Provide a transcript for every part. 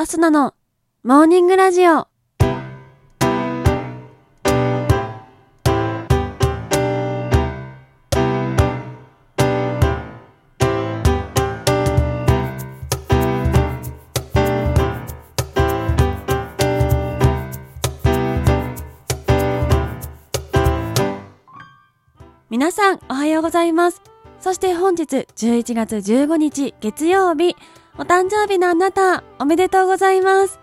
アスナのモーニングラジオ。皆さん、おはようございます。そして本日、11月15日、月曜日、お誕生日のあなた、おめでとうございます。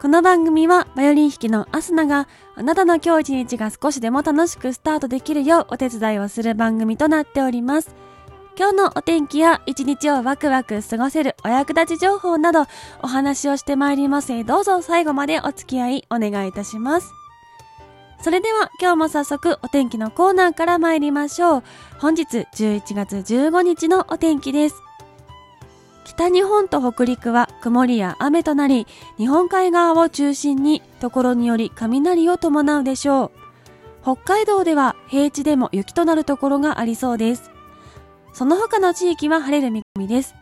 この番組は、バイオリン弾きのアスナが、あなたの今日一日が少しでも楽しくスタートできるようお手伝いをする番組となっております。今日のお天気や一日をワクワク過ごせるお役立ち情報などお話をしてまいりますどうぞ最後までお付き合いお願いいたします。それでは今日も早速お天気のコーナーから参りましょう。本日11月15日のお天気です。北日本と北陸は曇りや雨となり、日本海側を中心にところにより雷を伴うでしょう。北海道では平地でも雪となるところがありそうです。その他の地域は晴れる見込みです。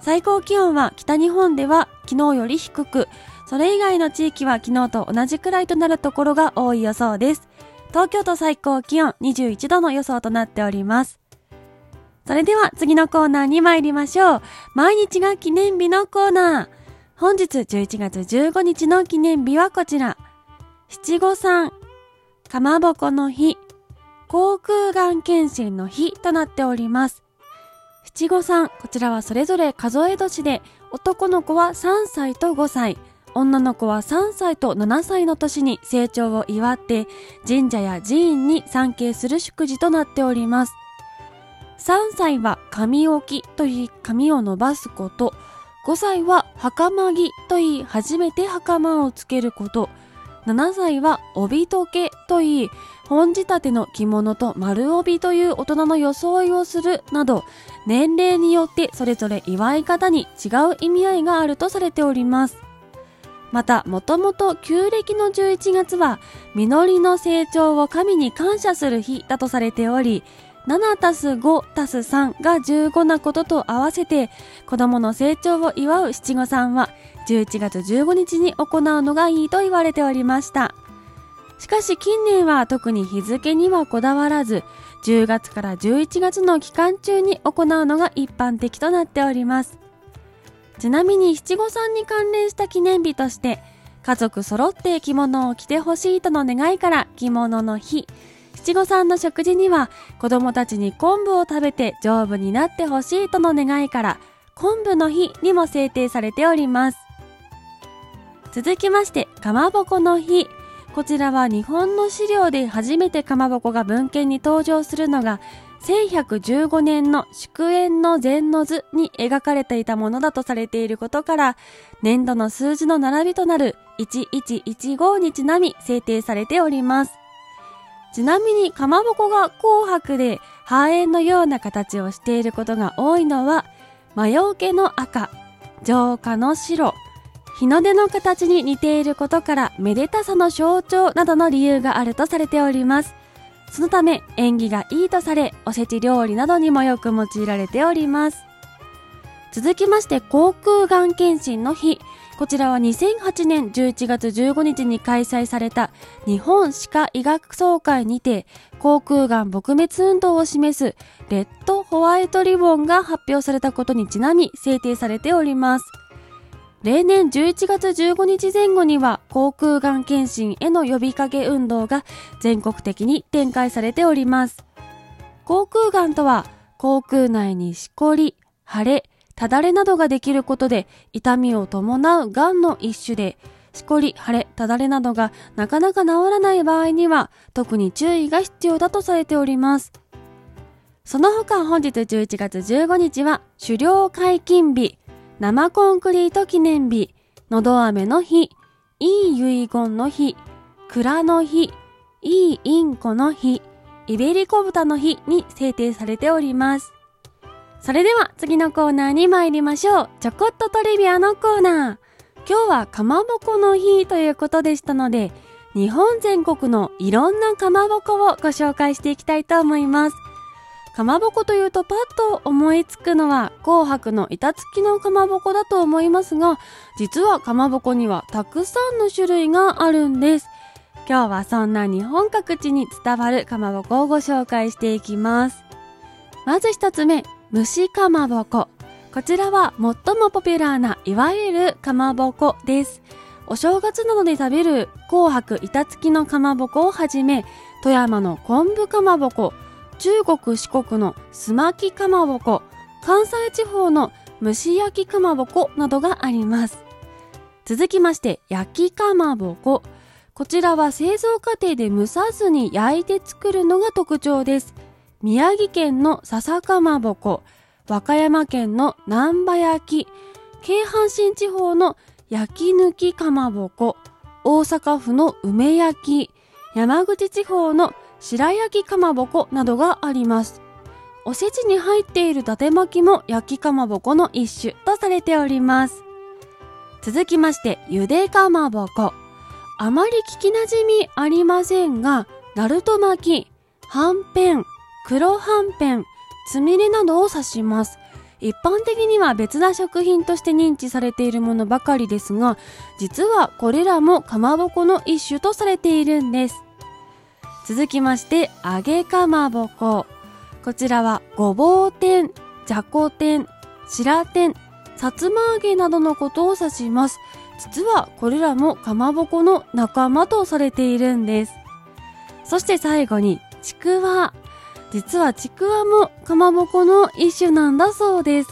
最高気温は北日本では昨日より低く、それ以外の地域は昨日と同じくらいとなるところが多い予想です。東京都最高気温21度の予想となっております。それでは次のコーナーに参りましょう。毎日が記念日のコーナー。本日11月15日の記念日はこちら。七五三、かまぼこの日、航空がん検診の日となっております。七五三、こちらはそれぞれ数え年で、男の子は3歳と5歳、女の子は3歳と7歳の年に成長を祝って、神社や寺院に参詣する祝辞となっております。3歳は髪置きといい髪を伸ばすこと、5歳は袴着といい初めて袴をつけること、7歳は帯時計といい本仕立ての着物と丸帯という大人の装いをするなど、年齢によってそれぞれ祝い方に違う意味合いがあるとされております。また、もともと旧暦の11月は、実りの成長を神に感謝する日だとされており、7たす5たす3が15なことと合わせて、子供の成長を祝う七五三は、11月15日に行うのがいいと言われておりました。しかし近年は特に日付にはこだわらず、10月から11月の期間中に行うのが一般的となっております。ちなみに七五三に関連した記念日として、家族揃って着物を着てほしいとの願いから着物の日、七五三の食事には子供たちに昆布を食べて丈夫になってほしいとの願いから、昆布の日にも制定されております。続きまして、かまぼこの日。こちらは日本の資料で初めてかまぼこが文献に登場するのが1115年の祝宴の禅の図に描かれていたものだとされていることから年度の数字の並びとなる1115にちなみ制定されております。ちなみにかまぼこが紅白で半円のような形をしていることが多いのは魔除けの赤、浄化の白、日の出の形に似ていることからめでたさの象徴などの理由があるとされております。そのため縁起がいいとされおせち料理などにもよく用いられております。続きまして航空がん検診の日。こちらは2008年11月15日に開催された日本歯科医学総会にて航空がん撲滅運動を示すレッドホワイトリボンが発表されたことにちなみ制定されております。例年11月15日前後には航空がん検診への呼びかけ運動が全国的に展開されております。航空がんとは航空内にしこり、腫れ、ただれなどができることで痛みを伴うがんの一種で、しこり、腫れ、ただれなどがなかなか治らない場合には特に注意が必要だとされております。その他本日11月15日は狩猟解禁日、生コンクリート記念日、のど飴の日、いい遺言の日、蔵の日、いいインコの日、イベリコ豚の日に制定されております。それでは次のコーナーに参りましょう。ちょこっとトリビアのコーナー。今日はかまぼこの日ということでしたので、日本全国のいろんなかまぼこをご紹介していきたいと思います。かまぼこというとパッと思いつくのは紅白の板付きのかまぼこだと思いますが、実はかまぼこにはたくさんの種類があるんです。今日はそんな日本各地に伝わるかまぼこをご紹介していきます。まず一つ目、蒸しかまぼこ。こちらは最もポピュラーないわゆるかまぼこです。お正月などで食べる紅白板付きのかまぼこをはじめ、富山の昆布かまぼこ、中国四国のすまきかまぼこ、関西地方の蒸し焼きかまぼこなどがあります。続きまして、焼きかまぼこ。こちらは製造過程で蒸さずに焼いて作るのが特徴です。宮城県の笹かまぼこ、和歌山県の南波焼き、京阪神地方の焼き抜きかまぼこ、大阪府の梅焼き、山口地方の白焼きかまぼこなどがあります。おせちに入っている伊達巻きも焼きかまぼこの一種とされております。続きまして、ゆでかまぼこ。あまり聞きなじみありませんが、ナルト巻き、はんぺん、黒はんぺん、つみれなどを指します。一般的には別な食品として認知されているものばかりですが、実はこれらもかまぼこの一種とされているんです。続きまして、揚げかまぼこ。こちらはごぼう天、じゃこ天、白天、さつま揚げなどのことを指します。実はこれらもかまぼこの仲間とされているんです。そして最後に、ちくわ。実はちくわもかまぼこの一種なんだそうです。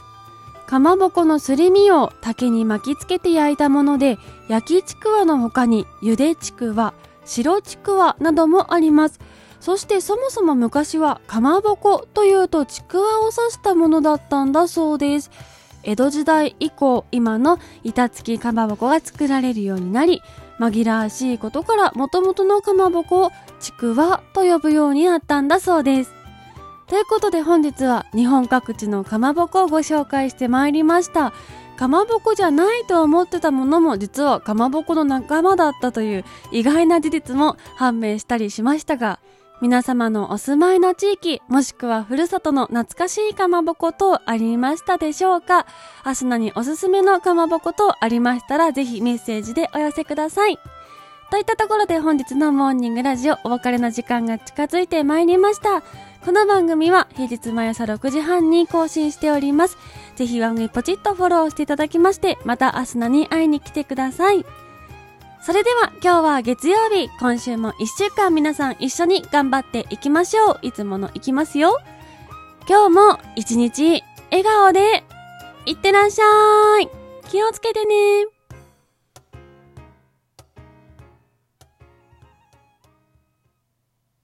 かまぼこのすり身を竹に巻きつけて焼いたもので、焼きちくわの他にゆでちくわ、白ちくわなどもあります。そしてそもそも昔はかまぼこというとちくわを指したものだったんだそうです。江戸時代以降、今の板付きかまぼこが作られるようになり、紛らわしいことから元々のかまぼこをちくわと呼ぶようになったんだそうです。ということで本日は日本各地のかまぼこをご紹介してまいりました。かまぼこじゃないと思ってたものも実はかまぼこの仲間だったという意外な事実も判明したりしましたが、皆様のお住まいの地域、もしくはふるさとの懐かしいかまぼことありましたでしょうか？アスナにおすすめのかまぼことありましたらぜひメッセージでお寄せください。といったところで本日のモーニングラジオお別れの時間が近づいてまいりました。この番組は平日毎朝6時半に更新しております。ぜひ番組ポチッとフォローしていただきまして、またアスナに会いに来てください。それでは今日は月曜日、今週も1週間皆さん一緒に頑張っていきましょう。いつものいきますよ。今日も一日笑顔でいってらっしゃい。気をつけてね。